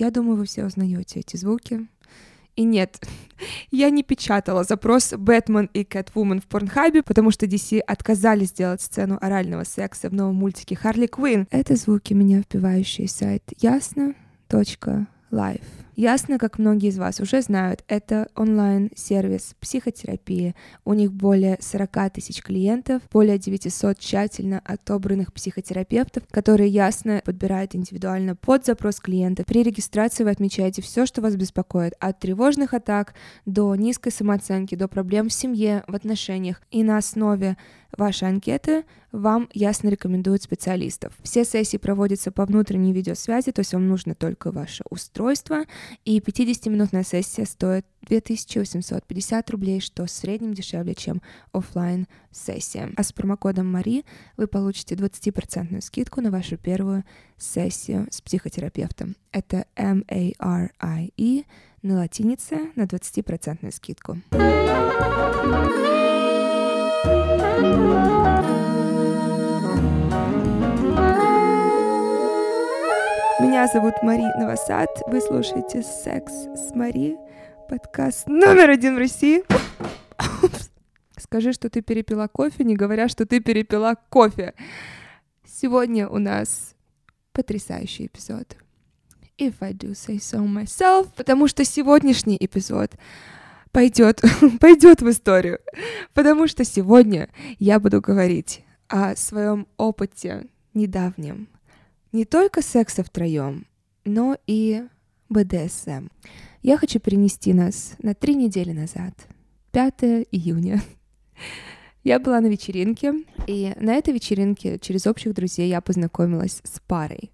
Я думаю, вы все узнаете эти звуки. И нет, я не печатала запрос «Бэтмен и Кэтвумен» в Порнхабе, потому что DC отказались сделать сцену орального секса в новом мультике «Харли Квинн». Это звуки меня впивающие сайт ясно.live. Ясно, как многие из вас уже знают, это онлайн-сервис психотерапии. У них более 40 тысяч клиентов, более 900 тщательно отобранных психотерапевтов, которые ясно подбирают индивидуально под запрос клиента. При регистрации вы отмечаете все, что вас беспокоит, от тревожных атак до низкой самооценки, до проблем в семье, в отношениях. И на основе вашей анкеты вам ясно рекомендуют специалистов. Все сессии проводятся по внутренней видеосвязи, то есть вам нужно только ваше устройство, и 50-минутная сессия стоит 2850 рублей, что в среднем дешевле, чем офлайн сессия. А с промокодом Мари вы получите 20% скидку на вашу первую сессию с психотерапевтом. Это M-A-R-I-E на латинице на 20% скидку. Меня зовут Мари Новосад. Вы слушаете «Секс с Мари», подкаст номер один в России. Скажи, что ты перепила кофе, не говоря, что ты перепила кофе. Сегодня у нас потрясающий эпизод. If I do say so myself, потому что сегодняшний эпизод пойдет, пойдет в историю. Потому что сегодня я буду говорить о своем опыте недавнем. Не только секса втроем, но и БДСМ. Я хочу перенести нас на три недели назад, 5 июня. Я была на вечеринке, и на этой вечеринке через общих друзей я познакомилась с парой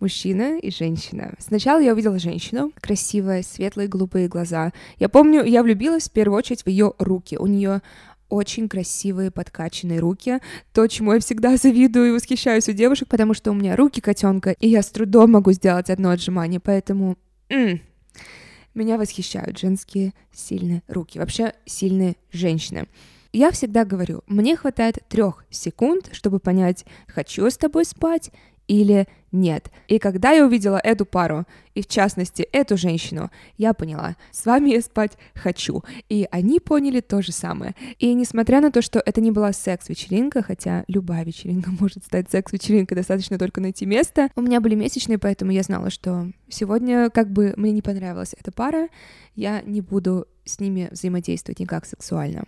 мужчина и женщина. Сначала я увидела женщину, красивая, светлые голубые глаза. Я помню, я влюбилась в первую очередь в ее руки. У нее очень красивые подкачанные руки, то, чему я всегда завидую и восхищаюсь у девушек, потому что у меня руки котенка, и я с трудом могу сделать одно отжимание, поэтому м-м, меня восхищают женские сильные руки, вообще сильные женщины. Я всегда говорю, мне хватает трех секунд, чтобы понять, хочу с тобой спать или нет. И когда я увидела эту пару, и в частности эту женщину, я поняла, с вами я спать хочу. И они поняли то же самое. И несмотря на то, что это не была секс-вечеринка, хотя любая вечеринка может стать секс-вечеринкой, достаточно только найти место, у меня были месячные, поэтому я знала, что сегодня, как бы мне не понравилась эта пара, я не буду с ними взаимодействовать никак сексуально.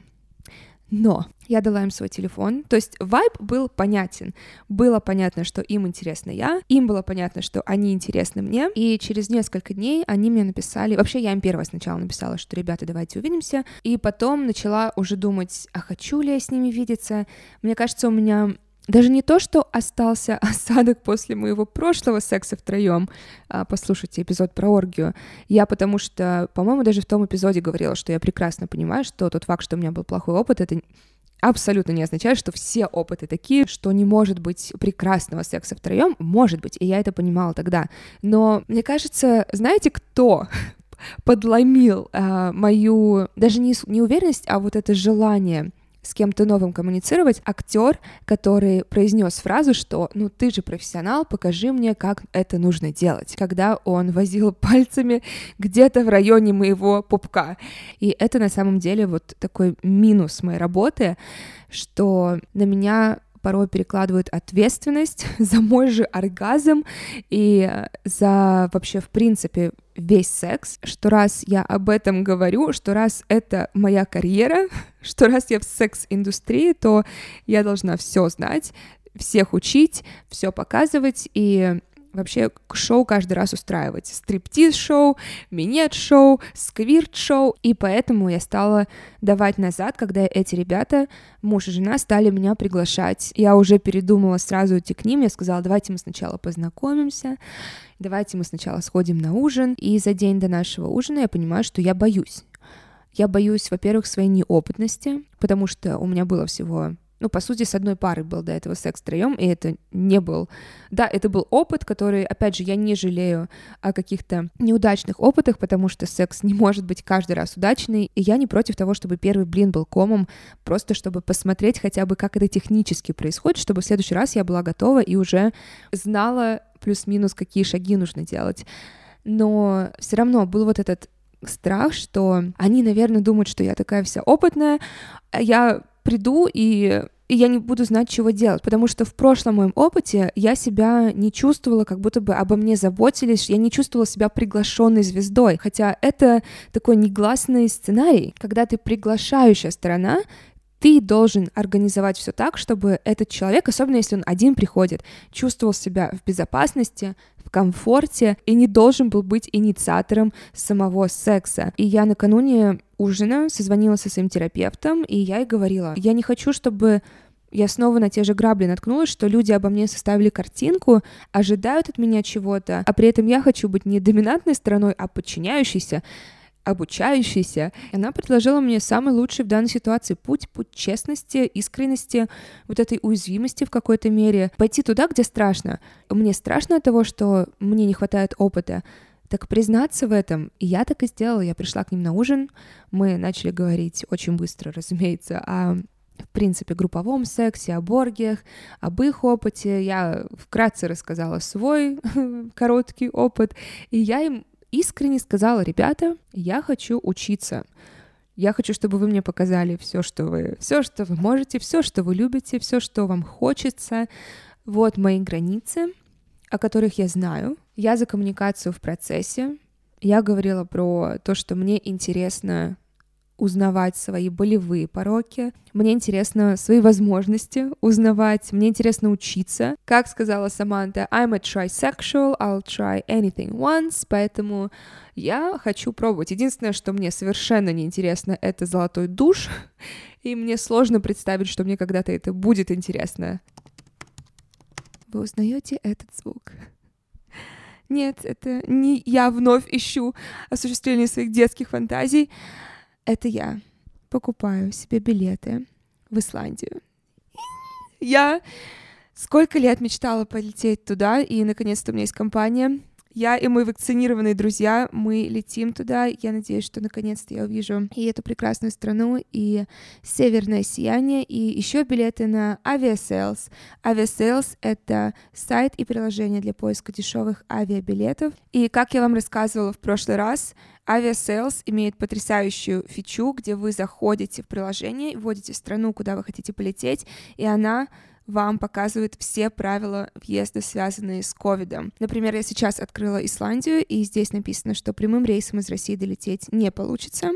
Но я дала им свой телефон, то есть вайб был понятен. Было понятно, что им интересна я, им было понятно, что они интересны мне, и через несколько дней они мне написали, вообще я им первая сначала написала, что ребята, давайте увидимся, и потом начала уже думать, а хочу ли я с ними видеться. Мне кажется, у меня даже не то, что остался осадок после моего прошлого секса втроем, а, послушайте эпизод про оргию, я потому что, по-моему, даже в том эпизоде говорила, что я прекрасно понимаю, что тот факт, что у меня был плохой опыт, это абсолютно не означает, что все опыты такие, что не может быть прекрасного секса втроем, может быть, и я это понимала тогда. Но мне кажется, знаете, кто подломил а, мою даже не, не уверенность, а вот это желание с кем-то новым коммуницировать, актер, который произнес фразу, что «ну ты же профессионал, покажи мне, как это нужно делать», когда он возил пальцами где-то в районе моего пупка. И это на самом деле вот такой минус моей работы, что на меня порой перекладывают ответственность за мой же оргазм и за вообще, в принципе, весь секс, что раз я об этом говорю, что раз это моя карьера, что раз я в секс-индустрии, то я должна все знать, всех учить, все показывать. И вообще шоу каждый раз устраивать. Стриптиз-шоу, минет-шоу, сквирт-шоу. И поэтому я стала давать назад, когда эти ребята, муж и жена, стали меня приглашать. Я уже передумала сразу идти к ним. Я сказала, давайте мы сначала познакомимся, давайте мы сначала сходим на ужин. И за день до нашего ужина я понимаю, что я боюсь. Я боюсь, во-первых, своей неопытности, потому что у меня было всего ну, по сути, с одной парой был до этого секс втроем, и это не был... Да, это был опыт, который, опять же, я не жалею о каких-то неудачных опытах, потому что секс не может быть каждый раз удачный, и я не против того, чтобы первый блин был комом, просто чтобы посмотреть хотя бы, как это технически происходит, чтобы в следующий раз я была готова и уже знала плюс-минус, какие шаги нужно делать. но все равно был вот этот страх, что они, наверное, думают, что я такая вся опытная, а я приду и и я не буду знать, чего делать, потому что в прошлом моем опыте я себя не чувствовала, как будто бы обо мне заботились, я не чувствовала себя приглашенной звездой, хотя это такой негласный сценарий, когда ты приглашающая сторона, ты должен организовать все так, чтобы этот человек, особенно если он один приходит, чувствовал себя в безопасности, в комфорте и не должен был быть инициатором самого секса. И я накануне ужина созвонила со своим терапевтом, и я ей говорила, я не хочу, чтобы я снова на те же грабли наткнулась, что люди обо мне составили картинку, ожидают от меня чего-то, а при этом я хочу быть не доминантной стороной, а подчиняющейся обучающейся. Она предложила мне самый лучший в данной ситуации путь, путь честности, искренности, вот этой уязвимости в какой-то мере. Пойти туда, где страшно. Мне страшно от того, что мне не хватает опыта, так признаться в этом. И я так и сделала. Я пришла к ним на ужин. Мы начали говорить очень быстро, разумеется, о в принципе, групповом сексе, о боргиях, об их опыте. Я вкратце рассказала свой короткий опыт, и я им искренне сказала, ребята, я хочу учиться. Я хочу, чтобы вы мне показали все, что вы, все, что вы можете, все, что вы любите, все, что вам хочется. Вот мои границы, о которых я знаю. Я за коммуникацию в процессе. Я говорила про то, что мне интересно узнавать свои болевые пороки. Мне интересно свои возможности узнавать. Мне интересно учиться. Как сказала Саманта, I'm a trisexual, I'll try anything once, поэтому я хочу пробовать. Единственное, что мне совершенно неинтересно, это золотой душ, и мне сложно представить, что мне когда-то это будет интересно. Вы узнаете этот звук? Нет, это не я вновь ищу осуществление своих детских фантазий это я покупаю себе билеты в Исландию. Я сколько лет мечтала полететь туда, и наконец-то у меня есть компания. Я и мои вакцинированные друзья, мы летим туда. Я надеюсь, что наконец-то я увижу и эту прекрасную страну, и северное сияние, и еще билеты на Aviasales. Aviasales — это сайт и приложение для поиска дешевых авиабилетов. И как я вам рассказывала в прошлый раз, Aviasales имеет потрясающую фичу, где вы заходите в приложение, вводите страну, куда вы хотите полететь, и она вам показывает все правила въезда, связанные с ковидом. Например, я сейчас открыла Исландию, и здесь написано, что прямым рейсом из России долететь не получится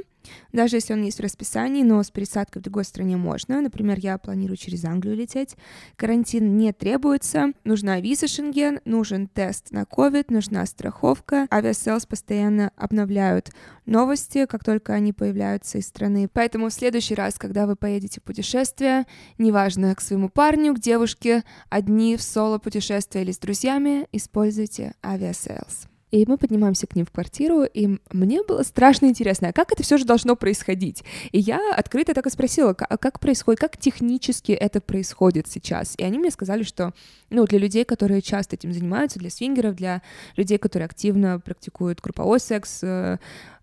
даже если он есть в расписании, но с пересадкой в другой стране можно. Например, я планирую через Англию лететь. Карантин не требуется. Нужна виза Шенген, нужен тест на COVID, нужна страховка. Aviasales постоянно обновляют новости, как только они появляются из страны. Поэтому в следующий раз, когда вы поедете в путешествие, неважно, к своему парню, к девушке, одни в соло-путешествие или с друзьями, используйте Aviasales. И мы поднимаемся к ним в квартиру, и мне было страшно интересно, а как это все же должно происходить? И я открыто так и спросила, как, как происходит, как технически это происходит сейчас? И они мне сказали, что, ну, для людей, которые часто этим занимаются, для свингеров, для людей, которые активно практикуют групповой секс, э,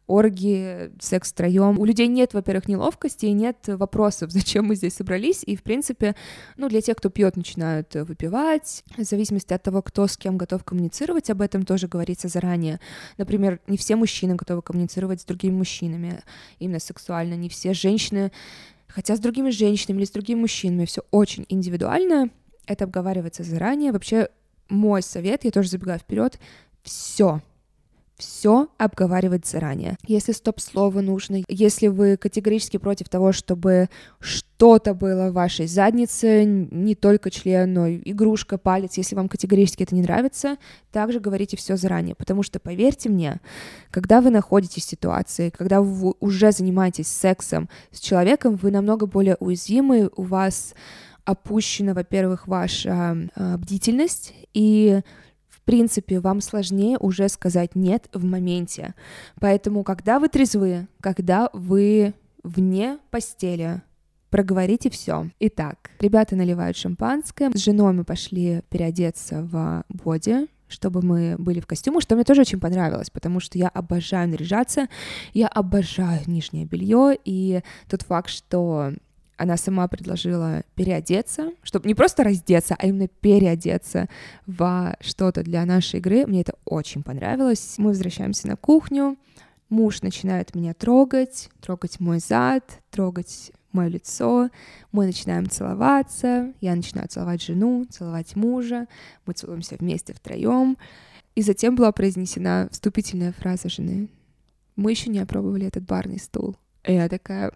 оргии, секс втроем. У людей нет, во-первых, неловкости и нет вопросов, зачем мы здесь собрались. И, в принципе, ну, для тех, кто пьет, начинают выпивать. В зависимости от того, кто с кем готов коммуницировать, об этом тоже говорится заранее. Например, не все мужчины готовы коммуницировать с другими мужчинами, именно сексуально. Не все женщины, хотя с другими женщинами или с другими мужчинами. Все очень индивидуально. Это обговаривается заранее. Вообще, мой совет, я тоже забегаю вперед, все все обговаривать заранее. Если стоп-слово нужно, если вы категорически против того, чтобы что-то было в вашей заднице, не только член, но и игрушка, палец, если вам категорически это не нравится, также говорите все заранее, потому что, поверьте мне, когда вы находитесь в ситуации, когда вы уже занимаетесь сексом с человеком, вы намного более уязвимы, у вас опущена, во-первых, ваша э, бдительность, и принципе, вам сложнее уже сказать «нет» в моменте. Поэтому, когда вы трезвы, когда вы вне постели, проговорите все. Итак, ребята наливают шампанское. С женой мы пошли переодеться в боди, чтобы мы были в костюмах, что мне тоже очень понравилось, потому что я обожаю наряжаться, я обожаю нижнее белье, и тот факт, что она сама предложила переодеться, чтобы не просто раздеться, а именно переодеться во что-то для нашей игры. Мне это очень понравилось. Мы возвращаемся на кухню, муж начинает меня трогать, трогать мой зад, трогать мое лицо, мы начинаем целоваться, я начинаю целовать жену, целовать мужа, мы целуемся вместе втроем, и затем была произнесена вступительная фраза жены. Мы еще не опробовали этот барный стул. И я такая,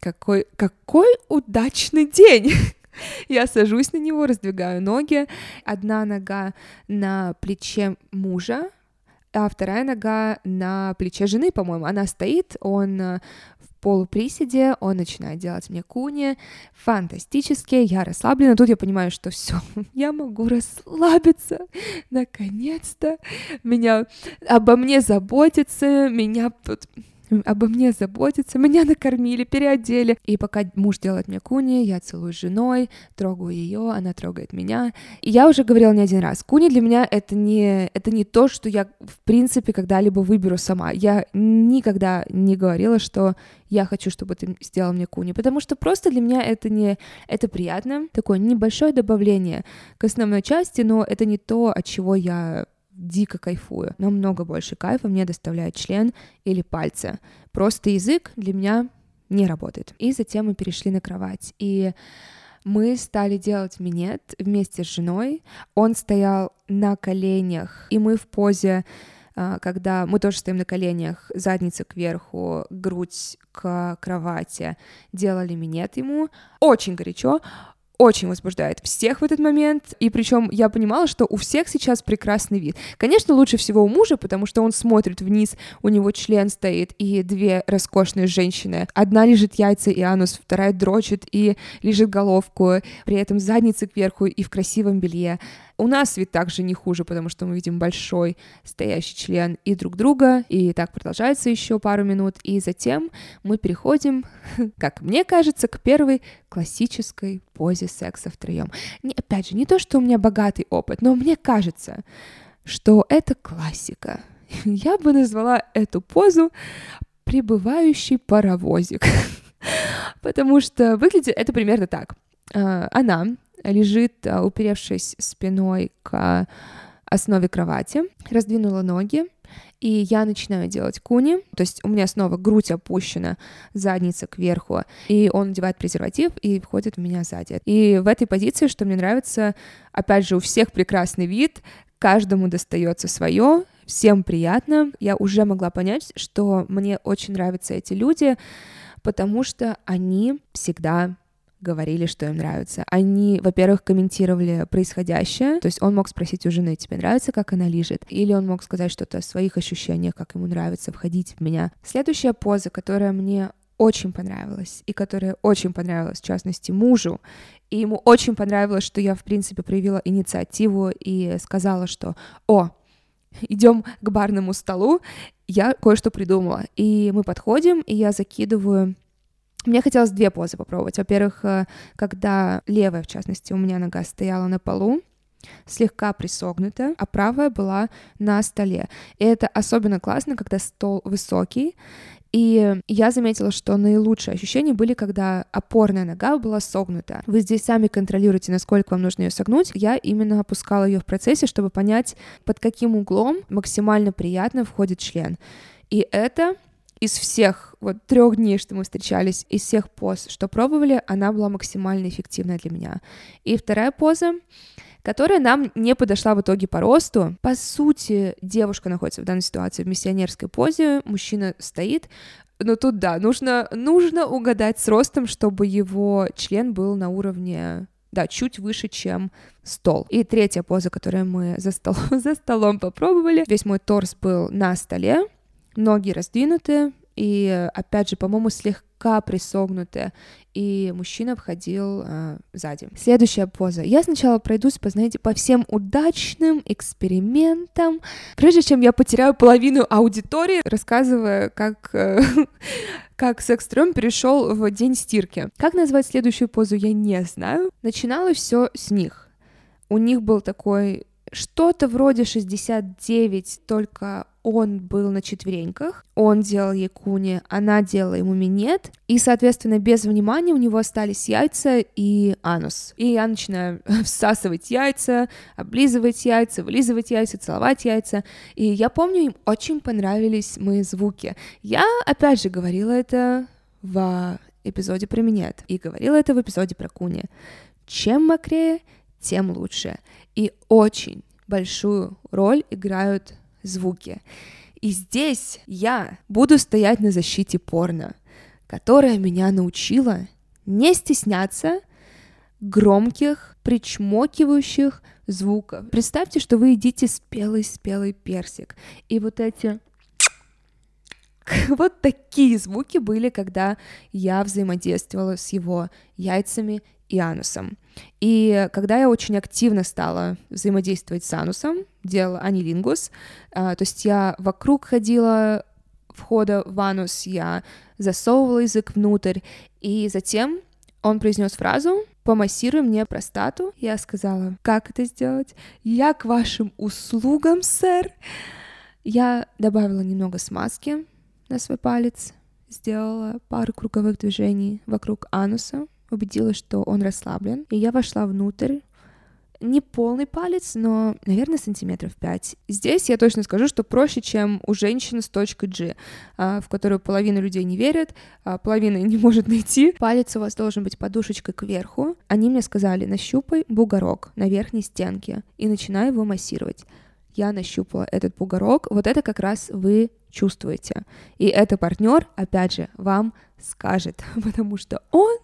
какой, какой удачный день! Я сажусь на него, раздвигаю ноги. Одна нога на плече мужа, а вторая нога на плече жены, по-моему. Она стоит, он э, в полуприседе, он начинает делать мне куни. Фантастически, я расслаблена. Тут я понимаю, что все, я могу расслабиться. Наконец-то. Меня обо мне заботится, меня тут обо мне заботятся, меня накормили, переодели. И пока муж делает мне куни, я целую с женой, трогаю ее, она трогает меня. И я уже говорила не один раз, куни для меня это не, это не то, что я в принципе когда-либо выберу сама. Я никогда не говорила, что я хочу, чтобы ты сделал мне куни, потому что просто для меня это не, это приятно, такое небольшое добавление к основной части, но это не то, от чего я дико кайфую. Намного больше кайфа мне доставляет член или пальцы. Просто язык для меня не работает. И затем мы перешли на кровать. И мы стали делать минет вместе с женой. Он стоял на коленях, и мы в позе а, когда мы тоже стоим на коленях, задница кверху, грудь к кровати, делали минет ему. Очень горячо, очень возбуждает всех в этот момент, и причем я понимала, что у всех сейчас прекрасный вид. Конечно, лучше всего у мужа, потому что он смотрит вниз, у него член стоит, и две роскошные женщины. Одна лежит яйца и анус, вторая дрочит и лежит головку, при этом задница кверху и в красивом белье. У нас вид также не хуже, потому что мы видим большой стоящий член и друг друга, и так продолжается еще пару минут, и затем мы переходим, как мне кажется, к первой классической позе секса втроем. Не, опять же, не то, что у меня богатый опыт, но мне кажется, что это классика. Я бы назвала эту позу прибывающий паровозик. Потому что выглядит это примерно так. А, она лежит, а, уперевшись спиной к основе кровати, раздвинула ноги, и я начинаю делать куни, то есть у меня снова грудь опущена, задница кверху, и он надевает презерватив и входит в меня сзади. И в этой позиции, что мне нравится, опять же, у всех прекрасный вид, каждому достается свое, всем приятно. Я уже могла понять, что мне очень нравятся эти люди, потому что они всегда говорили, что им нравится. Они, во-первых, комментировали происходящее, то есть он мог спросить у жены, тебе нравится, как она лежит, или он мог сказать что-то о своих ощущениях, как ему нравится входить в меня. Следующая поза, которая мне очень понравилась, и которая очень понравилась, в частности, мужу, и ему очень понравилось, что я, в принципе, проявила инициативу и сказала, что «О, идем к барному столу, я кое-что придумала». И мы подходим, и я закидываю мне хотелось две позы попробовать. Во-первых, э, когда левая, в частности, у меня нога стояла на полу, слегка присогнута, а правая была на столе. И это особенно классно, когда стол высокий. И я заметила, что наилучшие ощущения были, когда опорная нога была согнута. Вы здесь сами контролируете, насколько вам нужно ее согнуть. Я именно опускала ее в процессе, чтобы понять, под каким углом максимально приятно входит член. И это из всех вот трех дней, что мы встречались, из всех поз, что пробовали, она была максимально эффективная для меня. И вторая поза, которая нам не подошла в итоге по росту. По сути, девушка находится в данной ситуации в миссионерской позе, мужчина стоит, но тут да, нужно, нужно угадать с ростом, чтобы его член был на уровне да, чуть выше, чем стол. И третья поза, которую мы за, стол, за столом попробовали, весь мой торс был на столе, ноги раздвинуты, и, опять же, по-моему, слегка присогнуты, и мужчина обходил э, сзади. Следующая поза. Я сначала пройдусь, познаете, по всем удачным экспериментам, прежде чем я потеряю половину аудитории, рассказывая, как, э, как секс-трем перешел в день стирки. Как назвать следующую позу, я не знаю. Начиналось все с них. У них был такой что-то вроде 69, только он был на четвереньках, он делал ей куни, она делала ему минет, и, соответственно, без внимания у него остались яйца и анус. И я начинаю всасывать яйца, облизывать яйца, вылизывать яйца, целовать яйца. И я помню, им очень понравились мои звуки. Я, опять же, говорила это в эпизоде про минет и говорила это в эпизоде про куни. Чем мокрее, тем лучше. И очень большую роль играют звуки. И здесь я буду стоять на защите порно, которая меня научила не стесняться громких, причмокивающих звуков. Представьте, что вы едите спелый-спелый персик, и вот эти вот такие звуки были, когда я взаимодействовала с его яйцами и анусом. И когда я очень активно стала взаимодействовать с анусом, делала анилингус, а, то есть я вокруг ходила входа в анус, я засовывала язык внутрь, и затем он произнес фразу «Помассируй мне простату». Я сказала «Как это сделать?» «Я к вашим услугам, сэр». Я добавила немного смазки на свой палец, сделала пару круговых движений вокруг ануса, убедилась, что он расслаблен, и я вошла внутрь, не полный палец, но, наверное, сантиметров 5. Здесь я точно скажу, что проще, чем у женщины с точкой G, а, в которую половина людей не верит, а половина не может найти. Палец у вас должен быть подушечкой кверху. Они мне сказали, нащупай бугорок на верхней стенке и начинай его массировать. Я нащупала этот бугорок, вот это как раз вы чувствуете. И это партнер, опять же, вам скажет, потому что он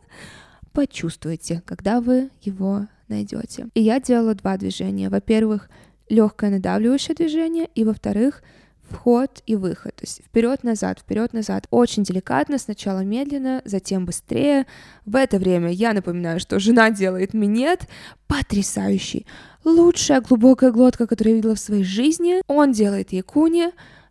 почувствуете, когда вы его найдете. И я делала два движения. Во-первых, легкое надавливающее движение, и во-вторых, вход и выход. То есть вперед-назад, вперед-назад. Очень деликатно, сначала медленно, затем быстрее. В это время я напоминаю, что жена делает минет, потрясающий. Лучшая глубокая глотка, которую я видела в своей жизни. Он делает якуни,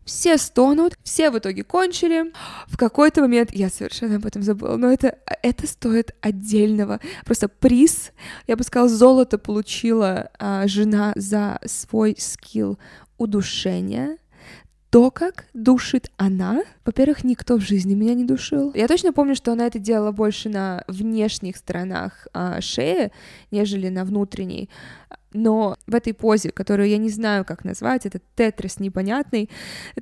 все стонут, все в итоге кончили. В какой-то момент я совершенно об этом забыла, но это, это стоит отдельного. Просто приз, я бы сказала, золото получила а, жена за свой скилл удушения то, как душит она, во-первых, никто в жизни меня не душил. Я точно помню, что она это делала больше на внешних сторонах а, шеи, нежели на внутренней. Но в этой позе, которую я не знаю, как назвать, этот тетрис непонятный,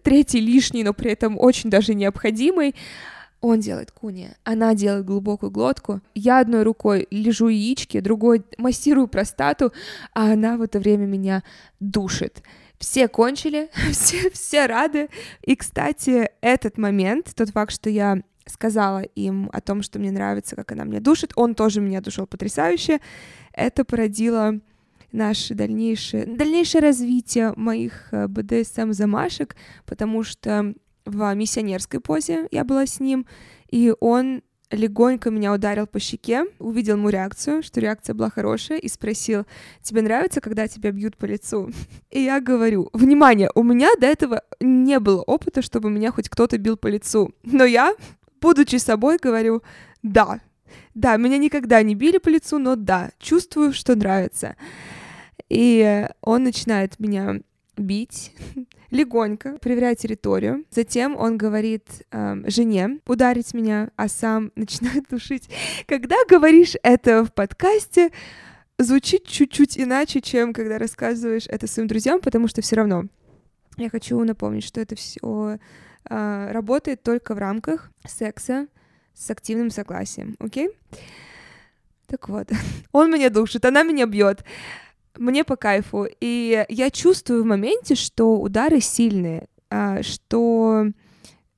третий лишний, но при этом очень даже необходимый, он делает куни, она делает глубокую глотку. Я одной рукой лежу яички, другой массирую простату, а она в это время меня душит все кончили, все, все рады. И, кстати, этот момент, тот факт, что я сказала им о том, что мне нравится, как она меня душит, он тоже меня душил потрясающе. Это породило наше дальнейшее, дальнейшее развитие моих э, БДСМ-замашек, потому что в миссионерской позе я была с ним, и он легонько меня ударил по щеке, увидел мою реакцию, что реакция была хорошая, и спросил, тебе нравится, когда тебя бьют по лицу? И я говорю, внимание, у меня до этого не было опыта, чтобы меня хоть кто-то бил по лицу, но я, будучи собой, говорю, да, да, меня никогда не били по лицу, но да, чувствую, что нравится. И он начинает меня бить, легонько, проверяя территорию. Затем он говорит э, жене ударить меня, а сам начинает душить. Когда говоришь это в подкасте, звучит чуть-чуть иначе, чем когда рассказываешь это своим друзьям, потому что все равно я хочу напомнить, что это все э, работает только в рамках секса с активным согласием, окей? Так вот, он меня душит, она меня бьет мне по кайфу. И я чувствую в моменте, что удары сильные, а, что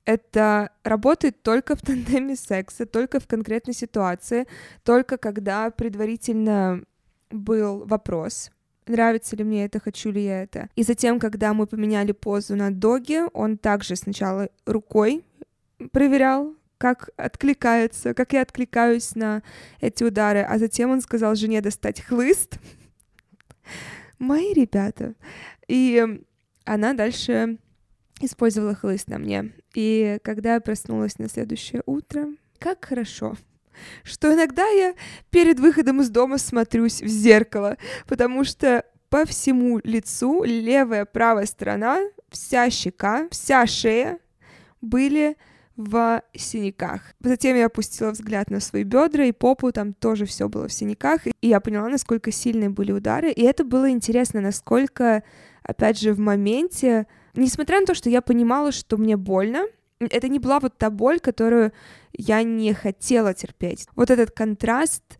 это работает только в тандеме секса, только в конкретной ситуации, только когда предварительно был вопрос, нравится ли мне это, хочу ли я это. И затем, когда мы поменяли позу на доге, он также сначала рукой проверял, как откликается, как я откликаюсь на эти удары, а затем он сказал жене достать хлыст, мои ребята. И она дальше использовала хлыст на мне. И когда я проснулась на следующее утро, как хорошо, что иногда я перед выходом из дома смотрюсь в зеркало, потому что по всему лицу левая правая сторона вся щека, вся шея были в синяках. Затем я опустила взгляд на свои бедра и попу, там тоже все было в синяках, и я поняла, насколько сильные были удары, и это было интересно, насколько, опять же, в моменте, несмотря на то, что я понимала, что мне больно, это не была вот та боль, которую я не хотела терпеть. Вот этот контраст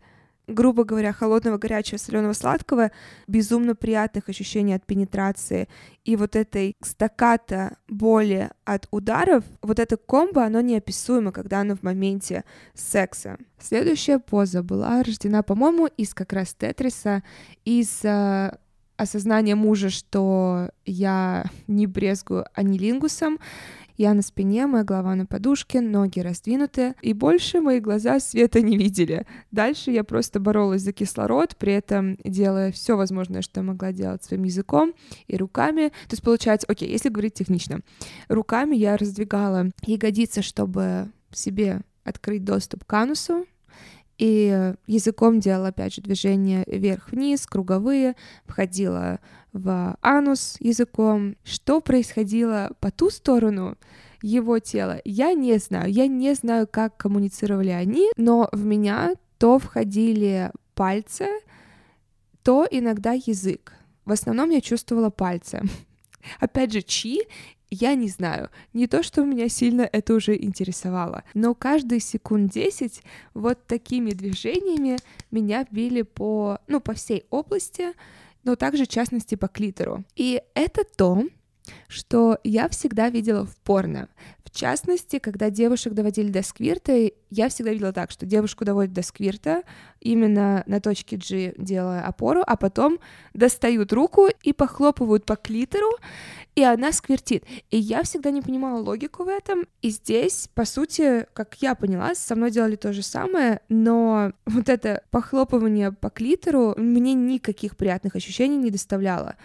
грубо говоря, холодного, горячего, соленого, сладкого, безумно приятных ощущений от пенетрации и вот этой стаката боли от ударов, вот это комбо, оно неописуемо, когда оно в моменте секса. Следующая поза была рождена, по-моему, из как раз Тетриса, из э, осознания мужа, что я не брезгую анилингусом, я на спине, моя голова на подушке, ноги раздвинуты, и больше мои глаза света не видели. Дальше я просто боролась за кислород, при этом делая все возможное, что я могла делать своим языком и руками. То есть получается, окей, если говорить технично, руками я раздвигала ягодицы, чтобы себе открыть доступ к анусу, и языком делала, опять же, движения вверх-вниз, круговые, входила в анус языком. Что происходило по ту сторону его тела, я не знаю. Я не знаю, как коммуницировали они, но в меня то входили пальцы, то иногда язык. В основном я чувствовала пальцы. Опять же, чьи я не знаю. Не то, что меня сильно это уже интересовало, но каждые секунд 10 вот такими движениями меня били по, ну, по всей области, но также, в частности, по клитору. И это то, что я всегда видела в порно. В частности, когда девушек доводили до сквирта, я всегда видела так, что девушку доводят до сквирта, именно на точке G делая опору, а потом достают руку и похлопывают по клитору, и она сквертит. И я всегда не понимала логику в этом. И здесь, по сути, как я поняла, со мной делали то же самое, но вот это похлопывание по клитору мне никаких приятных ощущений не доставляло.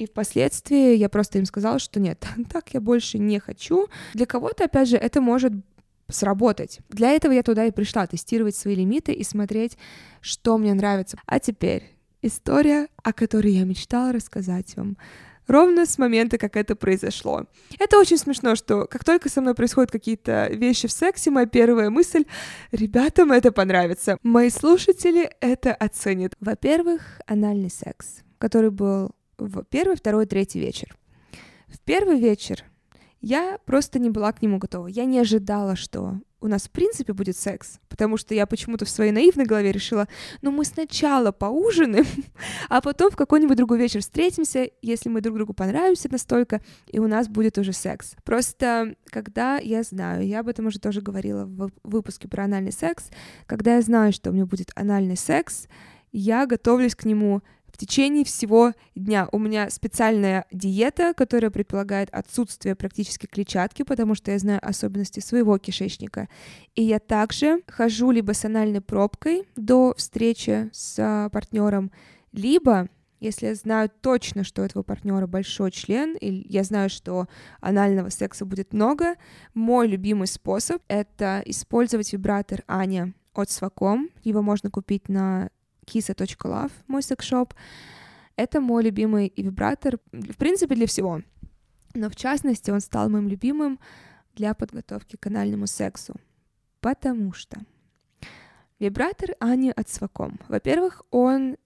И впоследствии я просто им сказала, что нет, так я больше не хочу. Для кого-то, опять же, это может сработать. Для этого я туда и пришла, тестировать свои лимиты и смотреть, что мне нравится. А теперь история, о которой я мечтала рассказать вам ровно с момента, как это произошло. Это очень смешно, что как только со мной происходят какие-то вещи в сексе, моя первая мысль — ребятам это понравится. Мои слушатели это оценят. Во-первых, анальный секс, который был в первый, второй, третий вечер. В первый вечер я просто не была к нему готова. Я не ожидала, что у нас в принципе будет секс, потому что я почему-то в своей наивной голове решила, ну мы сначала поужинаем, а потом в какой-нибудь другой вечер встретимся, если мы друг другу понравимся настолько, и у нас будет уже секс. Просто когда я знаю, я об этом уже тоже говорила в выпуске про анальный секс, когда я знаю, что у меня будет анальный секс, я готовлюсь к нему течение всего дня. У меня специальная диета, которая предполагает отсутствие практически клетчатки, потому что я знаю особенности своего кишечника. И я также хожу либо с анальной пробкой до встречи с партнером, либо если я знаю точно, что у этого партнера большой член, и я знаю, что анального секса будет много, мой любимый способ — это использовать вибратор Аня от Сваком. Его можно купить на kisa.love, мой секс-шоп. Это мой любимый вибратор, в принципе, для всего. Но в частности, он стал моим любимым для подготовки к анальному сексу. Потому что вибратор Ани от Сваком. Во-первых, он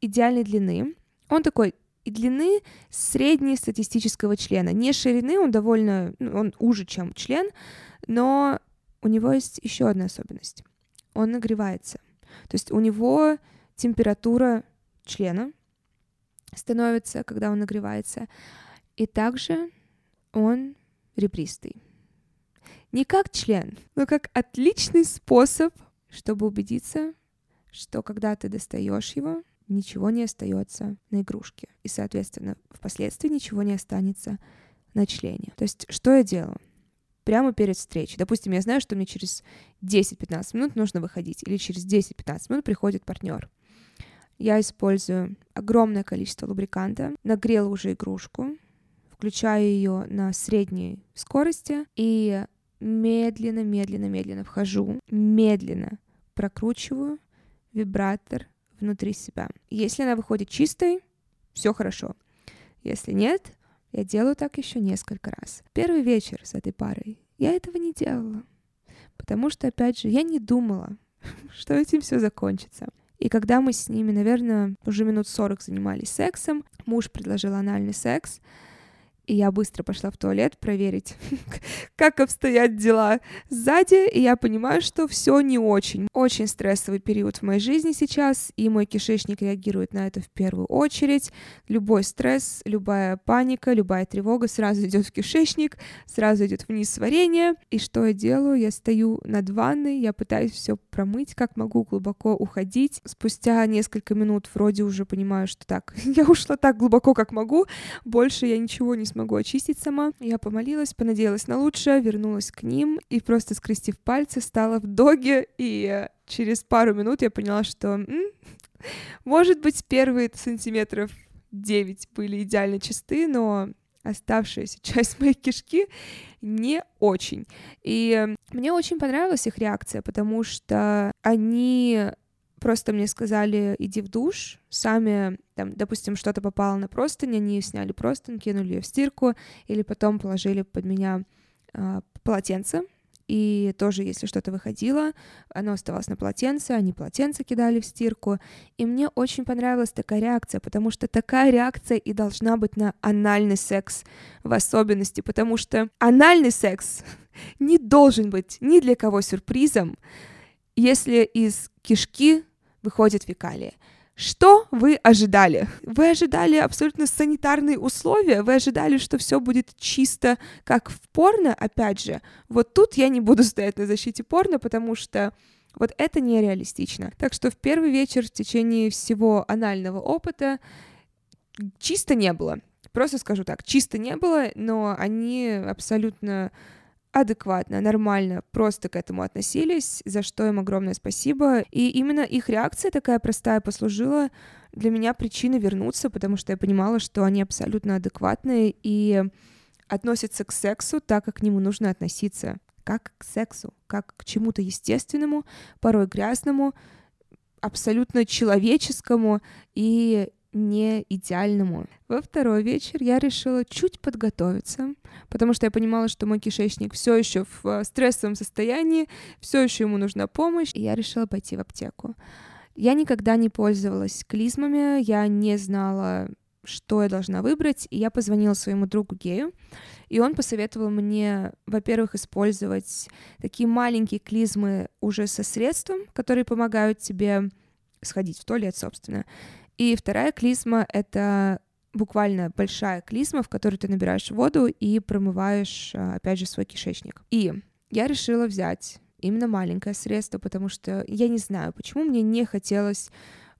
идеальной длины. Он такой и длины средней статистического члена. Не ширины, он довольно, ну, он уже, чем член, но у него есть еще одна особенность. Он нагревается. То есть у него температура члена становится, когда он нагревается, и также он ребристый. Не как член, но как отличный способ, чтобы убедиться, что когда ты достаешь его, ничего не остается на игрушке. И, соответственно, впоследствии ничего не останется на члене. То есть, что я делаю? Прямо перед встречей. Допустим, я знаю, что мне через 10-15 минут нужно выходить, или через 10-15 минут приходит партнер. Я использую огромное количество лубриканта, нагрела уже игрушку, включаю ее на средней скорости и медленно, медленно, медленно вхожу, медленно прокручиваю вибратор внутри себя. Если она выходит чистой, все хорошо. Если нет, Я делаю так еще несколько раз. Первый вечер с этой парой я этого не делала, потому что, опять же, я не думала, что этим все закончится. И когда мы с ними, наверное, уже минут 40 занимались сексом, муж предложил анальный секс, и я быстро пошла в туалет проверить, как обстоят дела сзади, и я понимаю, что все не очень. Очень стрессовый период в моей жизни сейчас, и мой кишечник реагирует на это в первую очередь. Любой стресс, любая паника, любая тревога сразу идет в кишечник, сразу идет вниз сварение. И что я делаю? Я стою над ванной, я пытаюсь все промыть, как могу, глубоко уходить. Спустя несколько минут вроде уже понимаю, что так, я ушла так глубоко, как могу, больше я ничего не смогу могу очистить сама. Я помолилась, понадеялась на лучшее, вернулась к ним и просто скрестив пальцы стала в доге, и через пару минут я поняла, что м-м, может быть первые сантиметров 9 были идеально чисты, но оставшаяся часть моей кишки не очень. И мне очень понравилась их реакция, потому что они просто мне сказали, иди в душ, сами, там, допустим, что-то попало на простынь, они сняли простынь, кинули ее в стирку, или потом положили под меня э, полотенце, и тоже, если что-то выходило, оно оставалось на полотенце, они полотенце кидали в стирку. И мне очень понравилась такая реакция, потому что такая реакция и должна быть на анальный секс в особенности, потому что анальный секс не должен быть ни для кого сюрпризом, если из кишки выходит фекалия. Что вы ожидали? Вы ожидали абсолютно санитарные условия? Вы ожидали, что все будет чисто, как в порно? Опять же, вот тут я не буду стоять на защите порно, потому что вот это нереалистично. Так что в первый вечер в течение всего анального опыта чисто не было. Просто скажу так, чисто не было, но они абсолютно адекватно, нормально, просто к этому относились, за что им огромное спасибо. И именно их реакция такая простая послужила для меня причиной вернуться, потому что я понимала, что они абсолютно адекватные и относятся к сексу так, как к нему нужно относиться, как к сексу, как к чему-то естественному, порой грязному, абсолютно человеческому и не идеальному. Во второй вечер я решила чуть подготовиться, потому что я понимала, что мой кишечник все еще в э, стрессовом состоянии, все еще ему нужна помощь, и я решила пойти в аптеку. Я никогда не пользовалась клизмами, я не знала, что я должна выбрать, и я позвонила своему другу Гею, и он посоветовал мне, во-первых, использовать такие маленькие клизмы уже со средством, которые помогают тебе сходить в туалет, собственно, и вторая клизма — это буквально большая клизма, в которой ты набираешь воду и промываешь, а, опять же, свой кишечник. И я решила взять именно маленькое средство, потому что я не знаю, почему мне не хотелось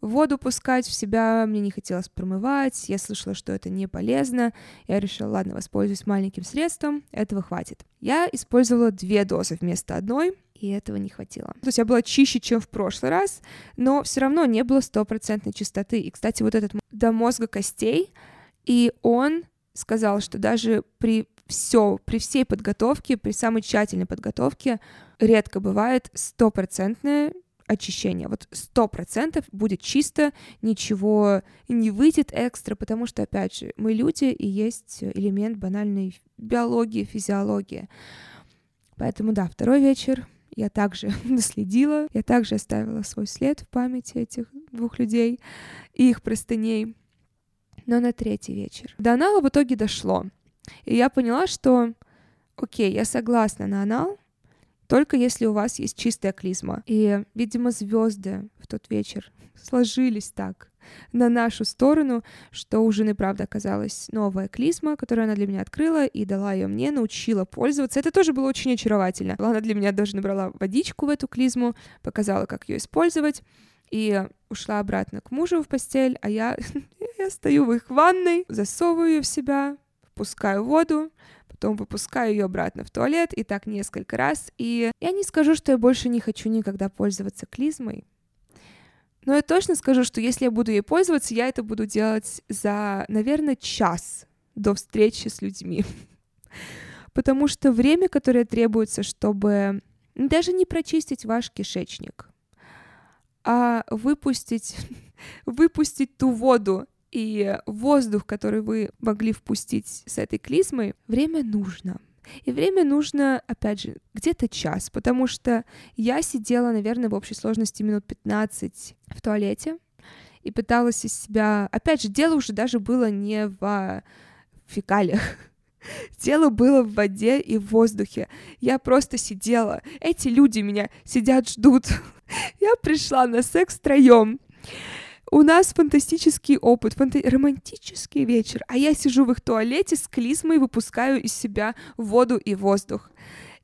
воду пускать в себя, мне не хотелось промывать, я слышала, что это не полезно, я решила, ладно, воспользуюсь маленьким средством, этого хватит. Я использовала две дозы вместо одной, и этого не хватило. То есть я была чище, чем в прошлый раз, но все равно не было стопроцентной чистоты. И, кстати, вот этот до мозга костей, и он сказал, что даже при все, при всей подготовке, при самой тщательной подготовке редко бывает стопроцентное очищение. Вот сто процентов будет чисто, ничего не выйдет экстра, потому что, опять же, мы люди, и есть элемент банальной биологии, физиологии. Поэтому, да, второй вечер я также наследила, я также оставила свой след в памяти этих двух людей и их простыней. Но на третий вечер. До анала в итоге дошло. И я поняла, что окей, я согласна на анал, только если у вас есть чистая клизма. И, видимо, звезды в тот вечер сложились так, на нашу сторону, что у жены, правда, оказалась новая клизма, которую она для меня открыла и дала ее мне, научила пользоваться. Это тоже было очень очаровательно. Она для меня даже набрала водичку в эту клизму, показала, как ее использовать и ушла обратно к мужу в постель, а я, я стою в их ванной, засовываю ее в себя, впускаю воду, потом выпускаю ее обратно в туалет, и так несколько раз. И я не скажу, что я больше не хочу никогда пользоваться клизмой, но я точно скажу, что если я буду ей пользоваться, я это буду делать за, наверное, час до встречи с людьми. Потому что время, которое требуется, чтобы даже не прочистить ваш кишечник, а выпустить, выпустить ту воду и воздух, который вы могли впустить с этой клизмой, время нужно. И время нужно, опять же, где-то час, потому что я сидела, наверное, в общей сложности минут 15 в туалете и пыталась из себя... Опять же, дело уже даже было не в фекалиях, Дело было в воде и в воздухе. Я просто сидела. Эти люди меня сидят, ждут. Я пришла на секс втроем. У нас фантастический опыт, фанта... романтический вечер, а я сижу в их туалете с клизмой, выпускаю из себя воду и воздух.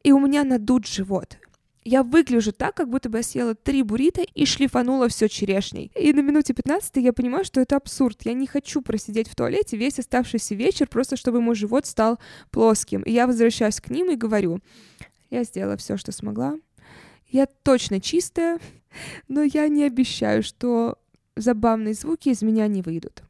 И у меня надут живот я выгляжу так, как будто бы я съела три буррито и шлифанула все черешней. И на минуте 15 я понимаю, что это абсурд. Я не хочу просидеть в туалете весь оставшийся вечер, просто чтобы мой живот стал плоским. И я возвращаюсь к ним и говорю, я сделала все, что смогла. Я точно чистая, но я не обещаю, что забавные звуки из меня не выйдут.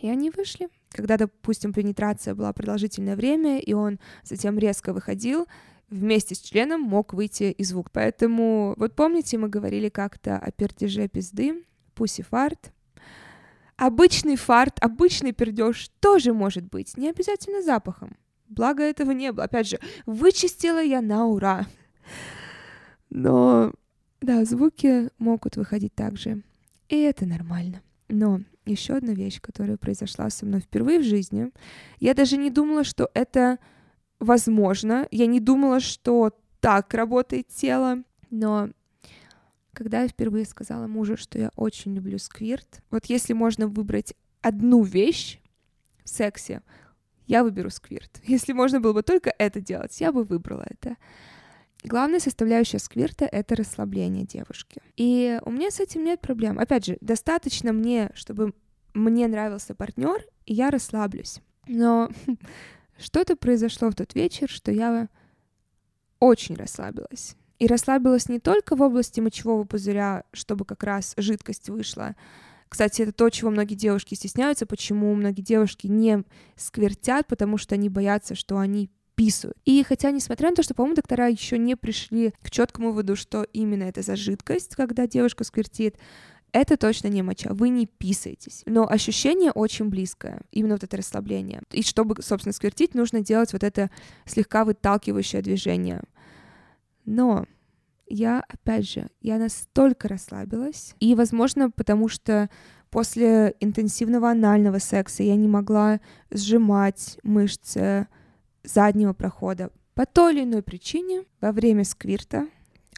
И они вышли. Когда, допустим, пенетрация была продолжительное время, и он затем резко выходил, вместе с членом мог выйти и звук. Поэтому, вот помните, мы говорили как-то о пердеже пизды, пуси фарт. Обычный фарт, обычный пердеж тоже может быть, не обязательно запахом. Благо этого не было. Опять же, вычистила я на ура. Но, да, звуки могут выходить также. И это нормально. Но еще одна вещь, которая произошла со мной впервые в жизни, я даже не думала, что это возможно. Я не думала, что так работает тело, но когда я впервые сказала мужу, что я очень люблю сквирт, вот если можно выбрать одну вещь в сексе, я выберу сквирт. Если можно было бы только это делать, я бы выбрала это. Главная составляющая сквирта — это расслабление девушки. И у меня с этим нет проблем. Опять же, достаточно мне, чтобы мне нравился партнер, и я расслаблюсь. Но Что-то произошло в тот вечер, что я очень расслабилась. И расслабилась не только в области мочевого пузыря, чтобы как раз жидкость вышла. Кстати, это то, чего многие девушки стесняются, почему многие девушки не сквертят, потому что они боятся, что они писают. И хотя, несмотря на то, что, по-моему, доктора еще не пришли к четкому выводу, что именно это за жидкость, когда девушка сквертит, это точно не моча, вы не писаетесь. Но ощущение очень близкое, именно вот это расслабление. И чтобы, собственно, сквертить, нужно делать вот это слегка выталкивающее движение. Но я, опять же, я настолько расслабилась, и, возможно, потому что после интенсивного анального секса я не могла сжимать мышцы заднего прохода по той или иной причине во время сквирта,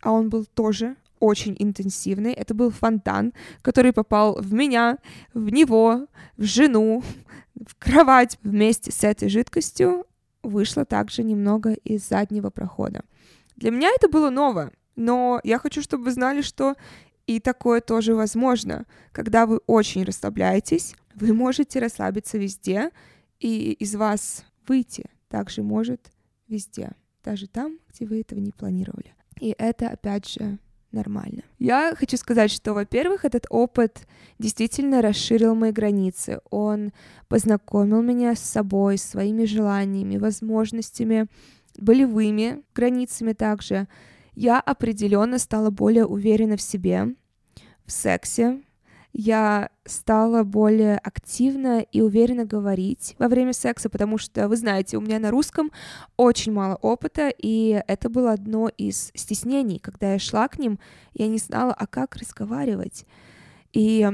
а он был тоже очень интенсивный. Это был фонтан, который попал в меня, в него, в жену, в кровать. Вместе с этой жидкостью вышло также немного из заднего прохода. Для меня это было ново, но я хочу, чтобы вы знали, что и такое тоже возможно. Когда вы очень расслабляетесь, вы можете расслабиться везде, и из вас выйти также может везде, даже там, где вы этого не планировали. И это, опять же, нормально. Я хочу сказать, что, во-первых, этот опыт действительно расширил мои границы. Он познакомил меня с собой, своими желаниями, возможностями, болевыми границами также. Я определенно стала более уверена в себе, в сексе, я стала более активно и уверенно говорить во время секса, потому что, вы знаете, у меня на русском очень мало опыта, и это было одно из стеснений, когда я шла к ним, я не знала, а как разговаривать. И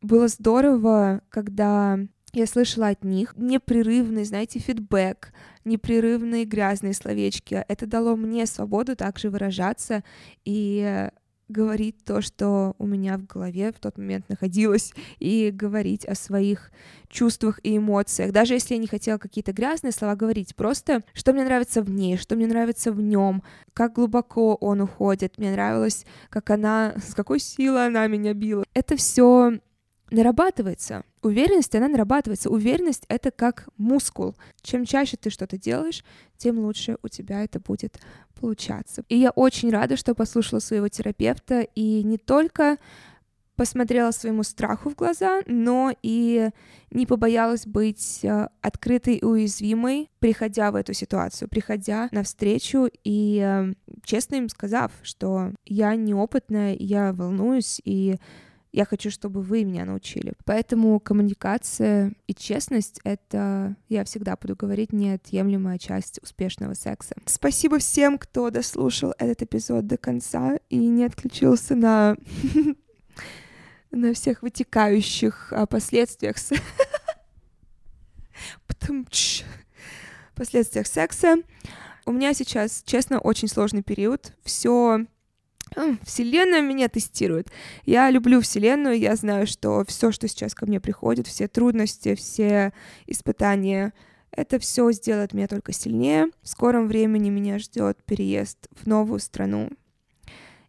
было здорово, когда я слышала от них непрерывный, знаете, фидбэк, непрерывные грязные словечки. Это дало мне свободу также выражаться и говорить то, что у меня в голове в тот момент находилось, и говорить о своих чувствах и эмоциях. Даже если я не хотела какие-то грязные слова говорить, просто что мне нравится в ней, что мне нравится в нем, как глубоко он уходит. Мне нравилось, как она, с какой силой она меня била. Это все нарабатывается. Уверенность, она нарабатывается. Уверенность — это как мускул. Чем чаще ты что-то делаешь, тем лучше у тебя это будет получаться. И я очень рада, что послушала своего терапевта и не только посмотрела своему страху в глаза, но и не побоялась быть э, открытой и уязвимой, приходя в эту ситуацию, приходя навстречу и э, честно им сказав, что я неопытная, я волнуюсь, и Я хочу, чтобы вы меня научили. Поэтому коммуникация и честность — это, я всегда буду говорить, неотъемлемая часть успешного секса. Спасибо всем, кто дослушал этот эпизод до конца и не отключился на на всех вытекающих а, последствиях последствиях секса. У меня сейчас, честно, очень сложный период. Все Вселенная меня тестирует. Я люблю Вселенную, я знаю, что все, что сейчас ко мне приходит, все трудности, все испытания, это все сделает меня только сильнее. В скором времени меня ждет переезд в новую страну.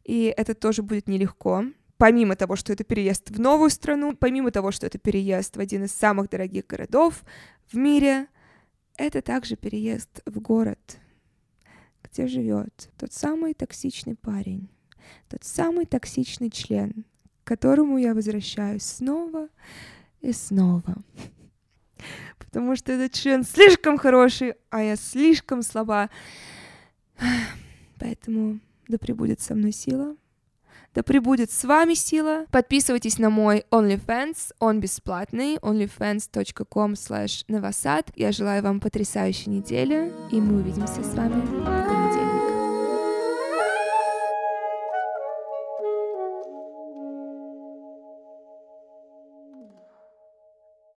И это тоже будет нелегко. Помимо того, что это переезд в новую страну, помимо того, что это переезд в один из самых дорогих городов в мире, это также переезд в город, где живет тот самый токсичный парень, тот самый токсичный член, к которому я возвращаюсь снова и снова. Потому что этот член слишком хороший, а я слишком слаба. Поэтому да пребудет со мной сила. Да пребудет с вами сила. Подписывайтесь на мой OnlyFans, он бесплатный, onlyfans.com slash novosad. Я желаю вам потрясающей недели, и мы увидимся с вами